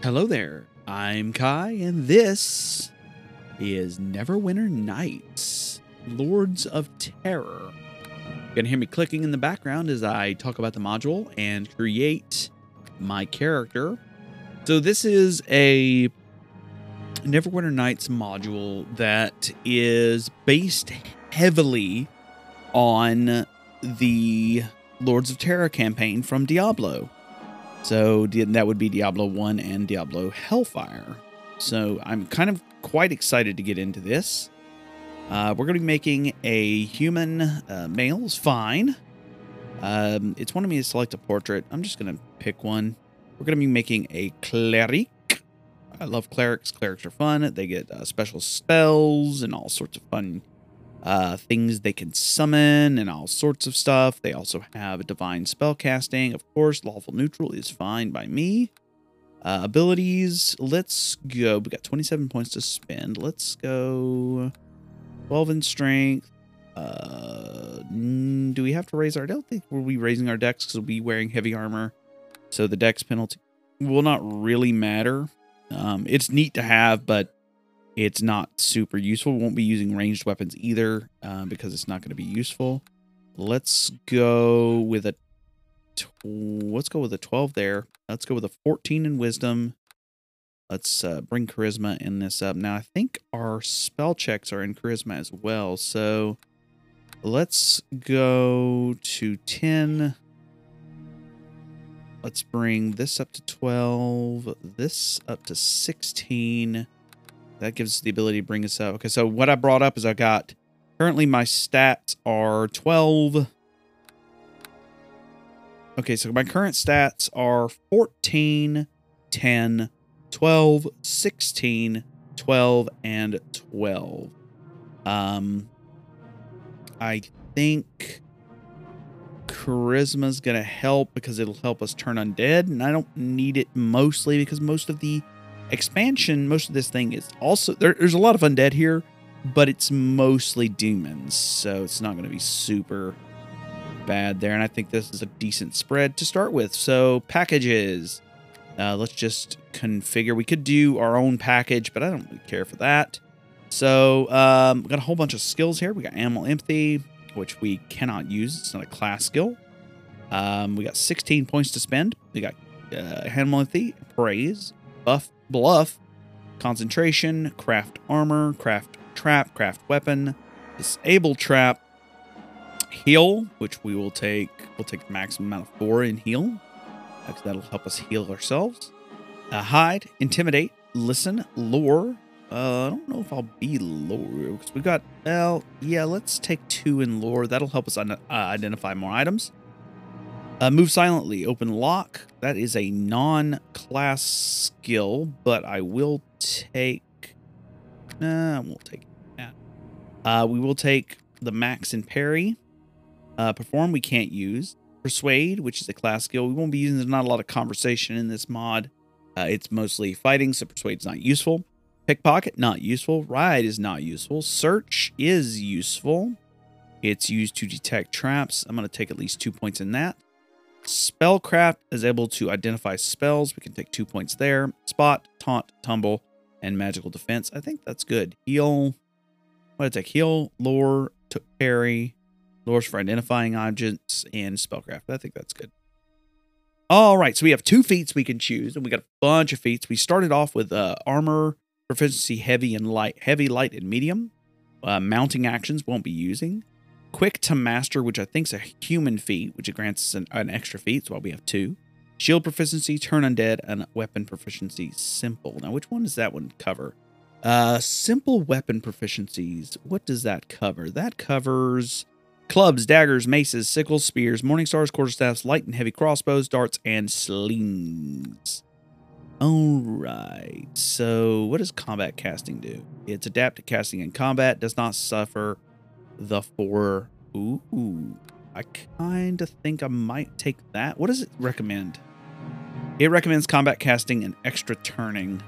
Hello there. I'm Kai, and this is Neverwinter Nights, Lords of Terror. You're gonna hear me clicking in the background as I talk about the module and create my character. So this is a Neverwinter Nights module that is based heavily on the Lords of Terror campaign from Diablo. So that would be Diablo 1 and Diablo Hellfire. So I'm kind of quite excited to get into this. Uh, we're going to be making a human uh, male is fine. Um, it's wanting me to select a portrait. I'm just going to pick one. We're going to be making a cleric. I love clerics. Clerics are fun. They get uh, special spells and all sorts of fun uh, things they can summon and all sorts of stuff. They also have divine spell casting. Of course, lawful neutral is fine by me. Uh, abilities, let's go. We got 27 points to spend. Let's go 12 in strength. Uh, do we have to raise our? I don't think we'll be raising our dex because we'll be wearing heavy armor. So the dex penalty will not really matter. Um, it's neat to have, but it's not super useful. Won't be using ranged weapons either uh, because it's not going to be useful. Let's go with a. Let's go with a 12 there. Let's go with a 14 in wisdom. Let's uh, bring charisma in this up. Now, I think our spell checks are in charisma as well. So let's go to 10. Let's bring this up to 12, this up to 16. That gives us the ability to bring us up. Okay, so what I brought up is I got currently my stats are 12. Okay, so my current stats are 14, 10, 12, 16, 12, and 12. Um, I think charisma's going to help because it'll help us turn undead, and I don't need it mostly because most of the expansion, most of this thing is also there, there's a lot of undead here, but it's mostly demons, so it's not going to be super bad there. And I think this is a decent spread to start with. So packages, uh, let's just configure. We could do our own package, but I don't really care for that. So um, we got a whole bunch of skills here. We got animal empathy, which we cannot use. It's not a class skill. Um, we got 16 points to spend. We got uh, animal empathy, appraise, buff, bluff, concentration, craft armor, craft trap, craft weapon, disable trap, heal, which we will take. We'll take the maximum amount of four in heal, because that'll help us heal ourselves. Uh, hide, intimidate, listen, lore. Uh, I don't know if I'll be lore because we've got. Well, yeah, let's take two in lore. That'll help us un- uh, identify more items. Uh, move silently, open lock. That is a non-class skill, but I will take. I won't take that. Uh, we will take the max and parry. Uh, perform we can't use. Persuade, which is a class skill, we won't be using. There's not a lot of conversation in this mod. Uh, it's mostly fighting, so persuade's not useful. Pickpocket, not useful. Ride is not useful. Search is useful. It's used to detect traps. I'm going to take at least two points in that. Spellcraft is able to identify spells. We can take two points there. Spot, taunt, tumble, and magical defense. I think that's good. Heal. What did I take? Heal, lore, took parry, lore's for identifying objects, and spellcraft. I think that's good. All right, so we have two feats we can choose, and we got a bunch of feats. We started off with uh, armor, proficiency, heavy and light, heavy, light, and medium. Uh, mounting actions won't be using. Quick to Master, which I think is a human feat, which it grants an, an extra feat, so while we have two. Shield proficiency, turn undead, and weapon proficiency, simple. Now, which one does that one cover? Uh, simple weapon proficiencies. What does that cover? That covers clubs, daggers, maces, sickles, spears, morning stars, quarterstaffs, light and heavy crossbows, darts, and slings. All right. So, what does combat casting do? It's adapted casting in combat, does not suffer the four. Ooh, I kind of think I might take that. What does it recommend? It recommends combat casting and extra turning.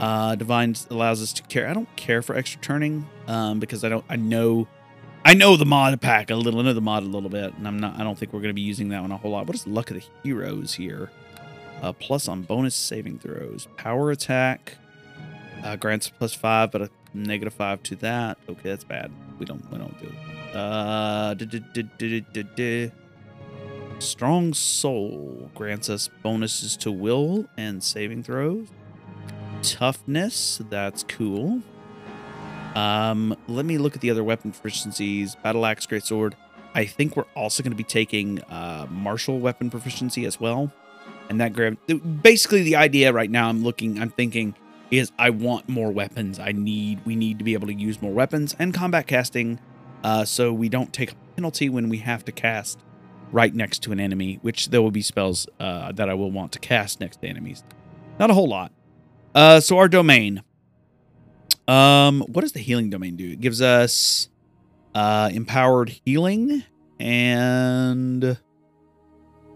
Uh, Divine allows us to care. I don't care for extra turning um, because I don't. I know, I know the mod pack a little. I know the mod a little bit, and I'm not. I don't think we're going to be using that one a whole lot. What is luck of the heroes here? A plus on bonus saving throws. Power attack uh, grants plus five, but a negative five to that. Okay, that's bad. We don't we don't do it. Uh, duh, duh, duh, Strong Soul grants us bonuses to will and saving throws. Toughness, that's cool. Um, let me look at the other weapon proficiencies. Battle Axe, Great Sword. I think we're also going to be taking uh, martial weapon proficiency as well. And that grab basically the idea right now I'm looking I'm thinking is I want more weapons. I need we need to be able to use more weapons and combat casting uh, so we don't take a penalty when we have to cast right next to an enemy, which there will be spells uh, that I will want to cast next to enemies. Not a whole lot. Uh, so our domain. Um, what does the healing domain do? It gives us uh, empowered healing and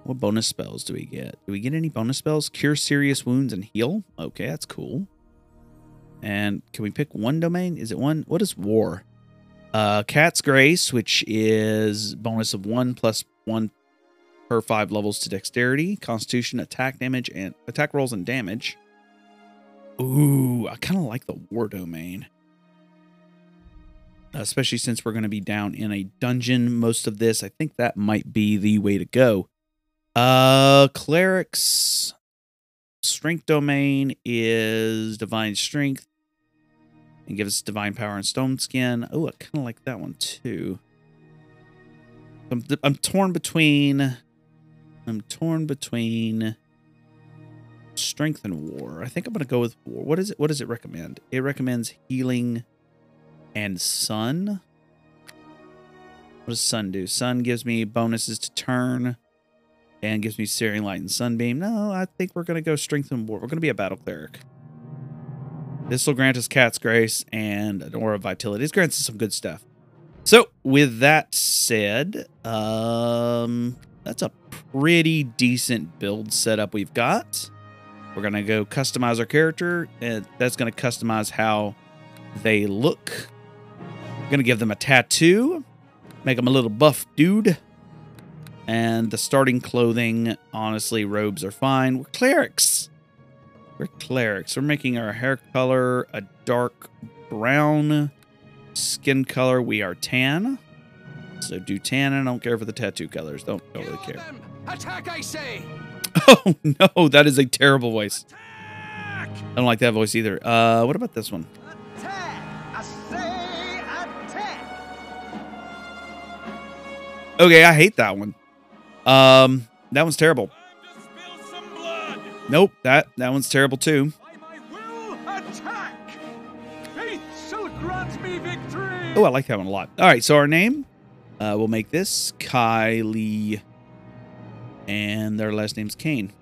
what bonus spells do we get? Do we get any bonus spells? Cure serious wounds and heal. Okay, that's cool. And can we pick one domain? Is it one? What is war? Uh, Cat's Grace, which is bonus of one plus one per five levels to dexterity, constitution, attack damage, and attack rolls and damage. Ooh, I kind of like the war domain. Especially since we're going to be down in a dungeon most of this. I think that might be the way to go. Uh, clerics strength domain is divine strength and gives us divine power and stone skin. Oh, I kind of like that one too. I'm, I'm torn between I'm torn between strength and war. I think I'm gonna go with war. What is it? What does it recommend? It recommends healing and sun. What does sun do? Sun gives me bonuses to turn and gives me searing light and sunbeam. No, I think we're gonna go strength and war. We're gonna be a battle cleric. This will grant us Cat's Grace and an Aura of Vitality. This grants us some good stuff. So, with that said, um, that's a pretty decent build setup we've got. We're going to go customize our character, and that's going to customize how they look. Going to give them a tattoo, make them a little buff dude. And the starting clothing, honestly, robes are fine. We're clerics. We're clerics. We're making our hair color a dark brown. Skin color, we are tan. So do tan. I don't care for the tattoo colors. Don't, don't really care. Attack, I say! Oh, no. That is a terrible voice. Attack! I don't like that voice either. Uh, what about this one? Attack! I say attack! Okay, I hate that one. Um, that one's terrible. Nope, that that one's terrible too. Oh, I like that one a lot. All right, so our name, uh, we'll make this Kylie, and their last name's Kane.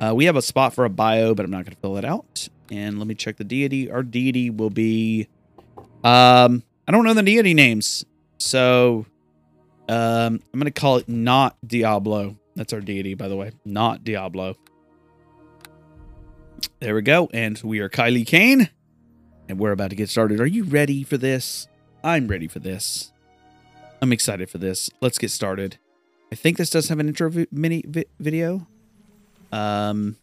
Uh, we have a spot for a bio, but I'm not going to fill it out. And let me check the deity. Our deity will be, um, I don't know the deity names, so um, I'm going to call it not Diablo. That's our deity, by the way, not Diablo. There we go. And we are Kylie Kane. And we're about to get started. Are you ready for this? I'm ready for this. I'm excited for this. Let's get started. I think this does have an intro vi mini vi video. Um,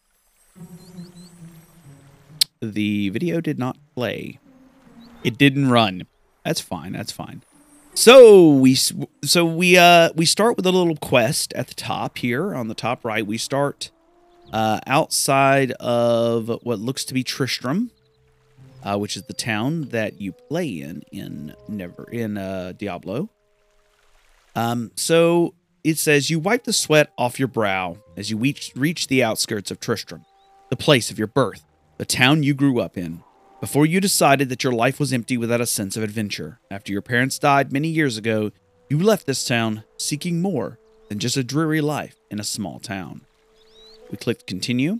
the video did not play. It didn't run. That's fine. That's fine. So we so we uh we start with a little quest at the top here on the top right. We start uh, outside of what looks to be Tristram, uh, which is the town that you play in in never in uh, Diablo. Um, so it says you wipe the sweat off your brow as you reach reach the outskirts of Tristram, the place of your birth, the town you grew up in. Before you decided that your life was empty without a sense of adventure, after your parents died many years ago, you left this town seeking more than just a dreary life in a small town. We clicked continue.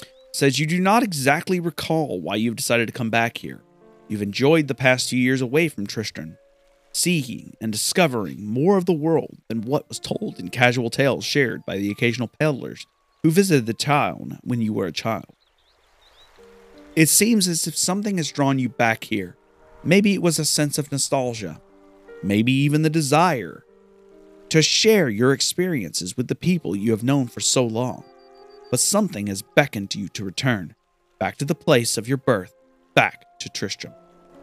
It says you do not exactly recall why you've decided to come back here. You've enjoyed the past few years away from Tristram, seeking and discovering more of the world than what was told in casual tales shared by the occasional peddlers who visited the town when you were a child. It seems as if something has drawn you back here. Maybe it was a sense of nostalgia, maybe even the desire to share your experiences with the people you have known for so long. But something has beckoned you to return back to the place of your birth, back to Tristram.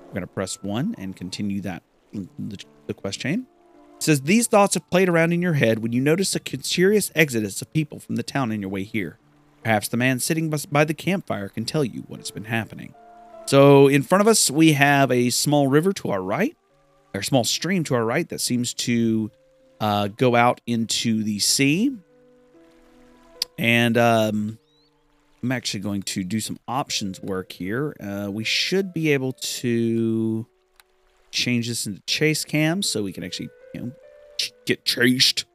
We're going to press 1 and continue that the, the quest chain. It says these thoughts have played around in your head when you notice a curious exodus of people from the town on your way here. Perhaps the man sitting by the campfire can tell you what has been happening. So in front of us, we have a small river to our right, or small stream to our right that seems to uh, go out into the sea. And um, I'm actually going to do some options work here. Uh, we should be able to change this into chase cam so we can actually you know, get chased.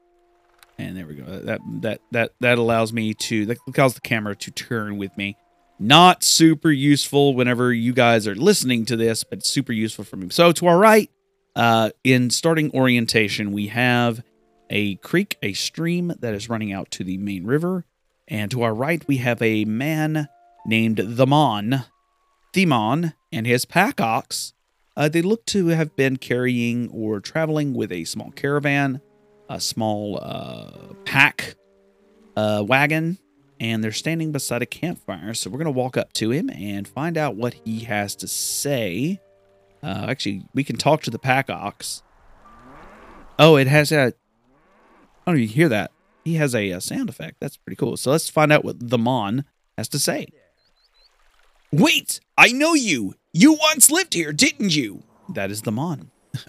And there we go. That that that that allows me to that allows the camera to turn with me. Not super useful whenever you guys are listening to this, but super useful for me. So to our right, uh, in starting orientation, we have a creek, a stream that is running out to the main river. And to our right, we have a man named Themon, Themon, and his pack ox. Uh, they look to have been carrying or traveling with a small caravan, a small uh, pack uh, wagon, and they're standing beside a campfire. So we're going to walk up to him and find out what he has to say. Uh, actually, we can talk to the pack ox. Oh, it has a. Oh, you hear that? He has a, a sound effect. That's pretty cool. So let's find out what Thamon has to say. Wait, I know you. You once lived here, didn't you? That is Thamon.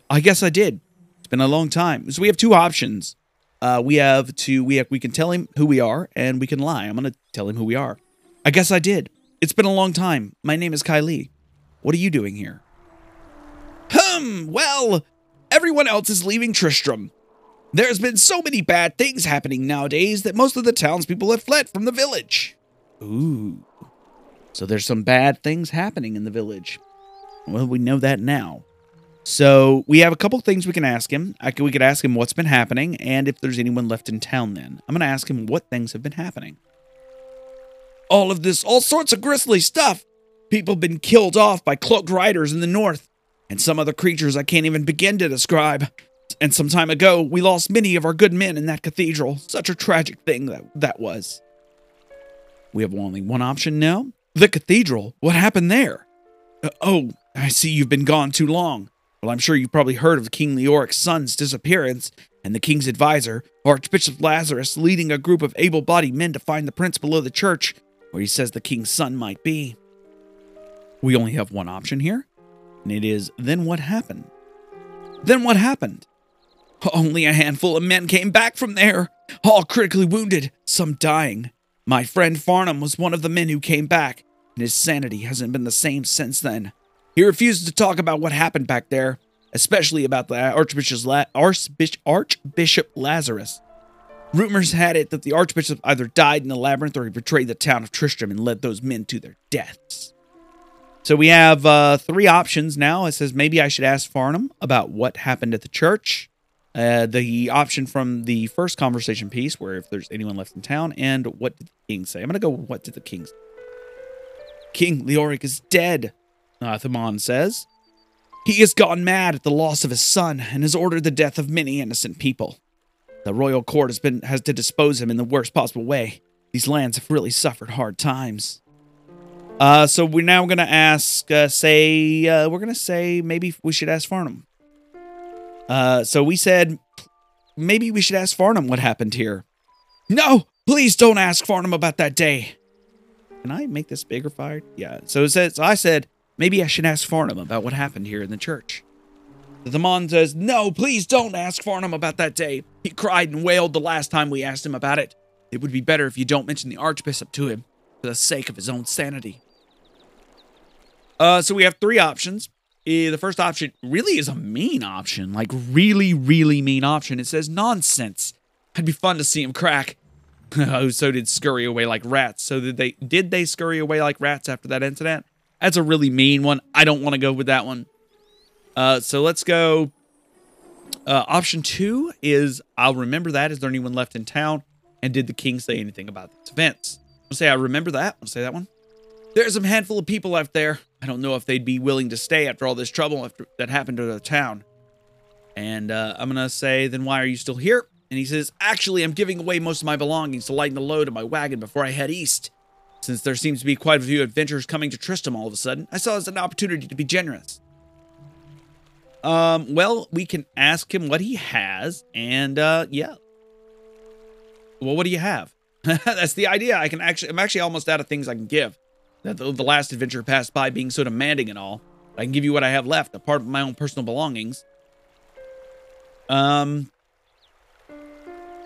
I guess I did. It's been a long time. So we have two options. Uh, we have to we have, we can tell him who we are and we can lie. I'm gonna tell him who we are. I guess I did. It's been a long time. My name is Kylie. What are you doing here? Hum, well, everyone else is leaving Tristram. There's been so many bad things happening nowadays that most of the townspeople have fled from the village. Ooh. So there's some bad things happening in the village. Well, we know that now. So we have a couple things we can ask him. I could, we could ask him what's been happening and if there's anyone left in town then. I'm going to ask him what things have been happening. All of this, all sorts of grisly stuff. People have been killed off by cloaked riders in the north and some other creatures I can't even begin to describe. And some time ago, we lost many of our good men in that cathedral. Such a tragic thing that that was. We have only one option now. The cathedral? What happened there? Uh, oh, I see you've been gone too long. Well, I'm sure you've probably heard of King Leoric's son's disappearance and the king's advisor, Archbishop Lazarus, leading a group of able bodied men to find the prince below the church, where he says the king's son might be. We only have one option here, and it is then what happened? Then what happened? Only a handful of men came back from there, all critically wounded, some dying. My friend Farnham was one of the men who came back, and his sanity hasn't been the same since then. He refuses to talk about what happened back there, especially about the Archbishop, La- Archbishop, Archbishop Lazarus. Rumors had it that the Archbishop either died in the labyrinth or he betrayed the town of Tristram and led those men to their deaths. So we have uh, three options now. It says maybe I should ask Farnham about what happened at the church. Uh, the option from the first conversation piece, where if there's anyone left in town, and what did the king say? I'm going to go, what did the king say? King Leoric is dead, uh, Thamon says. He has gone mad at the loss of his son and has ordered the death of many innocent people. The royal court has been has to dispose him in the worst possible way. These lands have really suffered hard times. Uh, so we're now to ask, uh, say, uh, we're to say maybe we should ask Farnham. Uh, so we said maybe we should ask Farnham what happened here. No, please don't ask Farnham about that day. Can I make this bigger fire? Yeah. So it says so I said maybe I should ask Farnham about what happened here in the church. Thamon says, No, please don't ask Farnham about that day. He cried and wailed the last time we asked him about it. It would be better if you don't mention the Archbishop to him for the sake of his own sanity. Uh, so we have three options. Uh, the first option really is a mean option, like really, really mean option. It says nonsense. It'd be fun to see him crack. oh, so did scurry away like rats. So did they? Did they scurry away like rats after that incident? That's a really mean one. I don't want to go with that one. Uh, so let's go. Uh, option two is I'll remember that. Is there anyone left in town? And did the king say anything about these events? I'll say I remember that. I'll say that one. There's a handful of people left there. I don't know if they'd be willing to stay after all this trouble after, that happened to the town. And uh, I'm going to say, then why are you still here? And he says, Actually, I'm giving away most of my belongings to lighten the load of my wagon before I head east. Since there seems to be quite a few adventurers coming to Tristram all of a sudden, I saw it as an opportunity to be generous. Um, well, we can ask him what he has, and uh yeah. Well, what do you have? That's the idea. I can actually I'm actually almost out of things I can give. That the, the last adventure passed by being so demanding and all. I can give you what I have left, a part of my own personal belongings. Um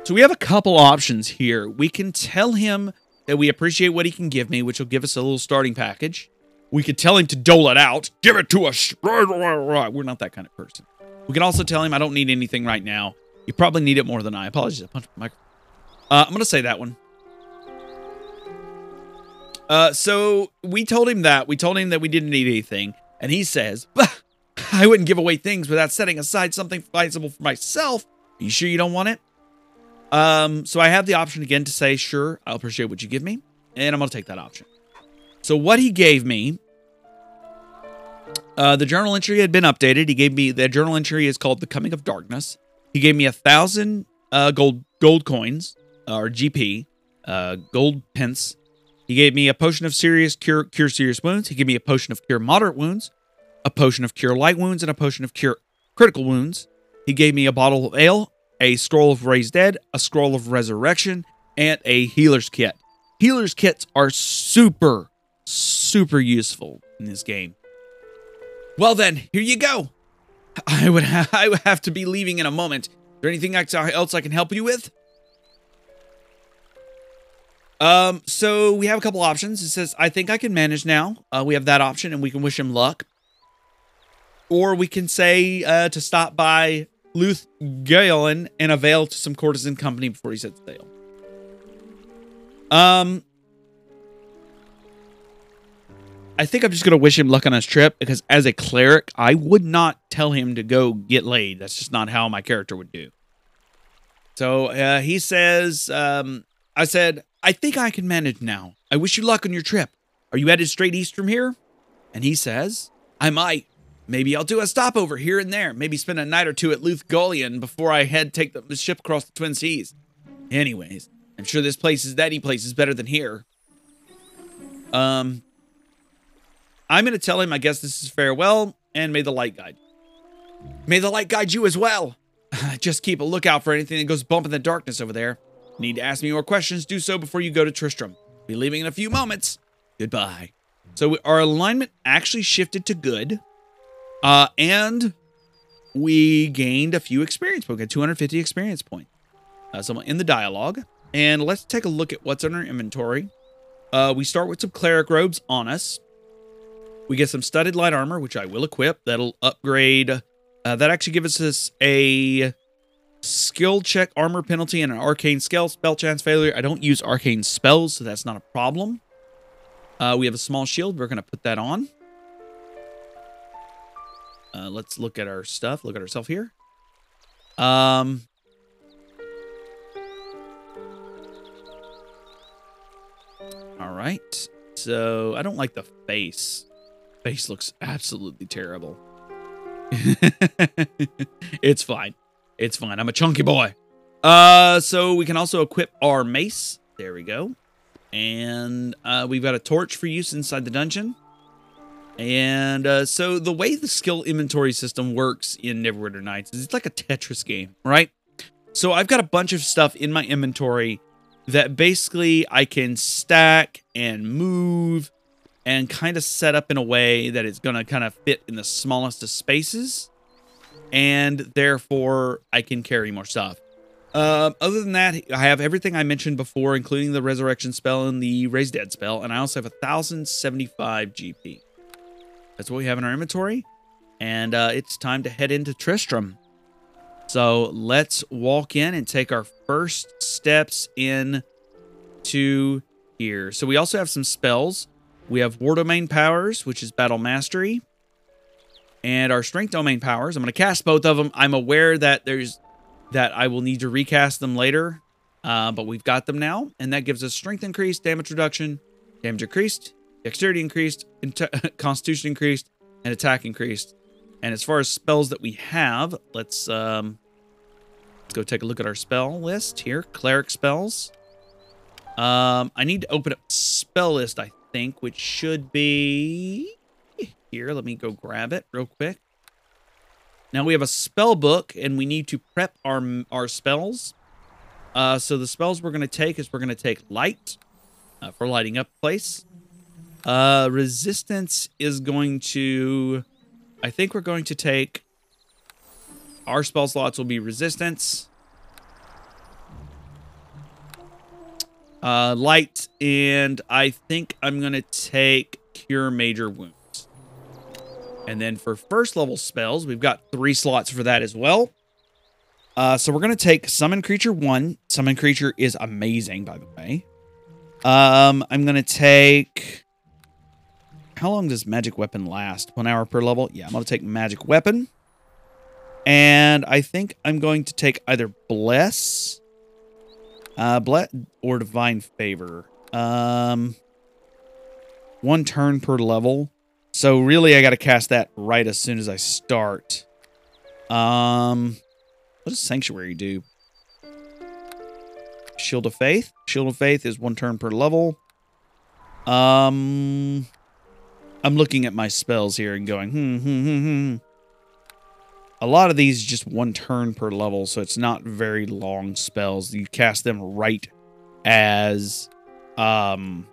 so we have a couple options here. We can tell him that we appreciate what he can give me, which will give us a little starting package. We could tell him to dole it out. Give it to us. We're not that kind of person. We can also tell him I don't need anything right now. You probably need it more than I. Apologies. I punched my microphone. Uh, I'm going to say that one. Uh, so we told him that. We told him that we didn't need anything. And he says, I wouldn't give away things without setting aside something feasible for myself. Are you sure you don't want it? Um, so I have the option again to say, sure, I'll appreciate what you give me. And I'm going to take that option. So what he gave me, uh, the journal entry had been updated. He gave me, the journal entry is called The Coming of Darkness. He gave me a thousand uh, gold gold coins, or GP, uh, gold pence. He gave me a potion of serious cure cure serious wounds. He gave me a potion of cure moderate wounds, a potion of cure light wounds, and a potion of cure critical wounds. He gave me a bottle of ale, a scroll of raised dead, a scroll of resurrection, and a healer's kit. Healer's kits are super, super useful in this game. Well then, here you go. I would I would have to be leaving in a moment. Is there anything else I can help you with? Um, so we have a couple options. It says, I think I can manage now. Uh, we have that option and we can wish him luck. Or we can say uh, to stop by Lut Gholein and avail to some courtesan company before he sets sail. Um, I think I'm just going to wish him luck on his trip because as a cleric, I would not tell him to go get laid. That's just not how my character would do. So uh, he says, um, I said, I think I can manage now. I wish you luck on your trip. Are you headed straight east from here? And he says, I might. Maybe I'll do a stopover here and there. Maybe spend a night or two at Lut Gholein before I head take the, ship across the Twin Seas. Anyways, I'm sure this place is that place is better than here. Um, I'm to tell him I guess this is farewell, and may the light guide. May the light guide you as well. Just keep a lookout for anything that goes bump in the darkness over there. Need to ask me more questions? Do so before you go to Tristram. Be leaving in a few moments. Goodbye. So our alignment actually shifted to good. Uh, and we gained a few experience points. We got 250 experience points. Uh, so in the dialogue. And let's take a look at what's in our inventory. Uh, we start with some cleric robes on us. We get some studded light armor, which I will equip. That'll upgrade. Uh, that actually gives us a skill check armor penalty and an arcane spell spell chance failure. I don't use arcane spells, so that's not a problem. Uh, we have a small shield. We're going to put that on. Uh, let's look at our stuff. Look at ourselves here. Um, all right. So I don't like the face. Face looks absolutely terrible. it's fine. It's fine. I'm a chunky boy. Uh, so we can also equip our mace. There we go. And uh, we've got a torch for use inside the dungeon. And uh, so the way the skill inventory system works in Neverwinter Nights is it's like a Tetris game, right? So I've got a bunch of stuff in my inventory that basically I can stack and move and kind of set up in a way that it's going to kind of fit in the smallest of spaces. And therefore, I can carry more stuff. Uh, other than that, I have everything I mentioned before, including the resurrection spell and the raise dead spell. And I also have 1,075 GP. That's what we have in our inventory. And uh, it's time to head into Tristram. So let's walk in and take our first steps in to here. So we also have some spells. We have War Domain Powers, which is Battle Mastery. And our Strength Domain Powers. I'm going to cast both of them. I'm aware that there's that I will need to recast them later. Uh, but we've got them now. And that gives us Strength increased, Damage reduction, Damage increased, Dexterity increased, Constitution increased, and Attack increased. And as far as spells that we have, let's um, Let's go take a look at our spell list here. Cleric spells. Um, I need to open up spell list, I think, which should be here. Let me go grab it real quick. Now we have a spell book, and we need to prep our our spells. Uh, so the spells we're going to take is we're going to take light uh, for lighting up place. Uh, resistance is going to, I think we're going to take our spell slots will be resistance, uh, light, and I think I'm going to take cure major wounds. And then for first level spells, we've got three slots for that as well. Uh, so we're going to take Summon Creature 1. Summon Creature is amazing, by the way. Um, I'm going to take... How long does Magic Weapon last? One hour per level? Yeah, I'm going to take Magic Weapon. And I think I'm going to take either Bless, uh, Bless or Divine Favor. Um, one turn per level. So really, I got to cast that right as soon as I start. Um, what does Sanctuary do? Shield of Faith. Shield of Faith is one turn per level. Um, I'm looking at my spells here and going, hmm, hmm, hmm, hmm. A lot of these just one turn per level, so it's not very long spells. You cast them right as um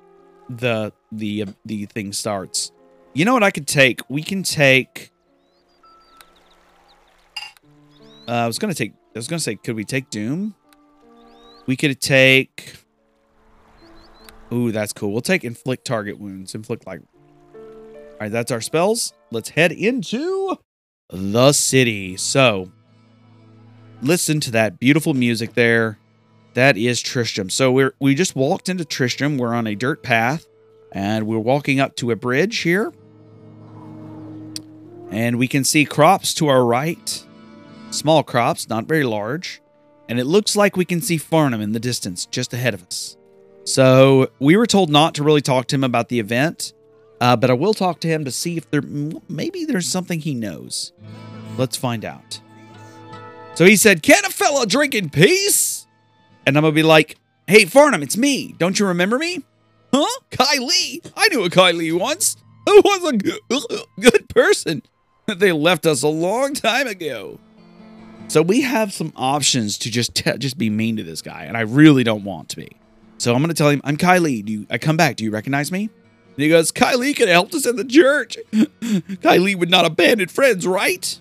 the the the thing starts. You know what I could take? We can take. Uh, I was gonna take. I was gonna say, could we take Doom? We could take. Ooh, that's cool. We'll take inflict target wounds. Inflict like. All right, that's our spells. Let's head into the city. So, listen to that beautiful music there. That is Tristram. So we're we just walked into Tristram. We're on a dirt path, and we're walking up to a bridge here. And we can see crops to our right. Small crops, not very large. And it looks like we can see Farnham in the distance just ahead of us. So we were told not to really talk to him about the event, uh, but I will talk to him to see if there maybe there's something he knows. Let's find out. So he said, Can a fella drink in peace? And I'm going to be like, Hey, Farnham, it's me. Don't you remember me? Huh? Kylie? I knew a Kylie once. Who was a good, good person. They left us a long time ago. So we have some options to just just be mean to this guy, and I really don't want to be. So I'm to tell him, I'm Kylie. Do you, I come back? Do you recognize me? And he goes, Kylie could helped us in the church. Kylie would not abandon friends, right?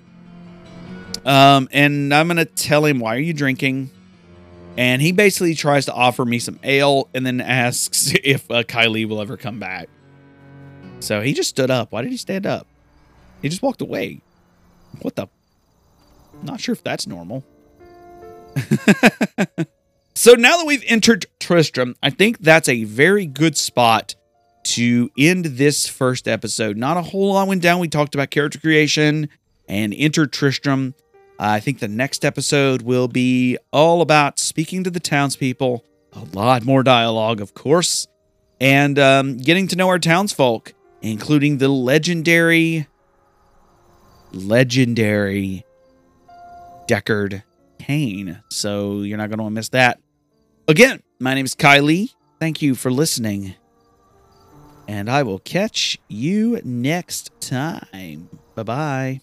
Um, and I'm to tell him, why are you drinking? And he basically tries to offer me some ale and then asks if uh, Kylie will ever come back. So he just stood up. Why did he stand up? He just walked away. What the? Not sure if that's normal. so now that we've entered Tristram, I think that's a very good spot to end this first episode. Not a whole lot went down. We talked about character creation and entered Tristram. I think the next episode will be all about speaking to the townspeople, a lot more dialogue, of course, and um, getting to know our townsfolk, including the legendary, legendary Deckard Cain. So you're not going to miss that. Again, my name is Kylie. Thank you for listening. And I will catch you next time. Bye bye.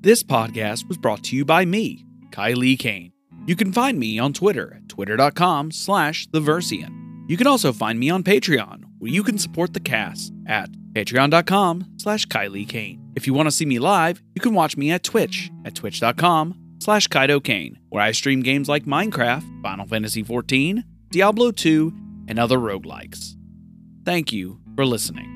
This podcast was brought to you by me, Kylie Kane. You can find me on Twitter at twitter.com slash theversian. You can also find me on Patreon, where you can support the cast at patreon.com slash Kylie Kane. If you want to see me live, you can watch me at Twitch at twitch.com slash Kaido Kane, where I stream games like Minecraft, Final Fantasy XIV, Diablo 2, and other roguelikes. Thank you for listening.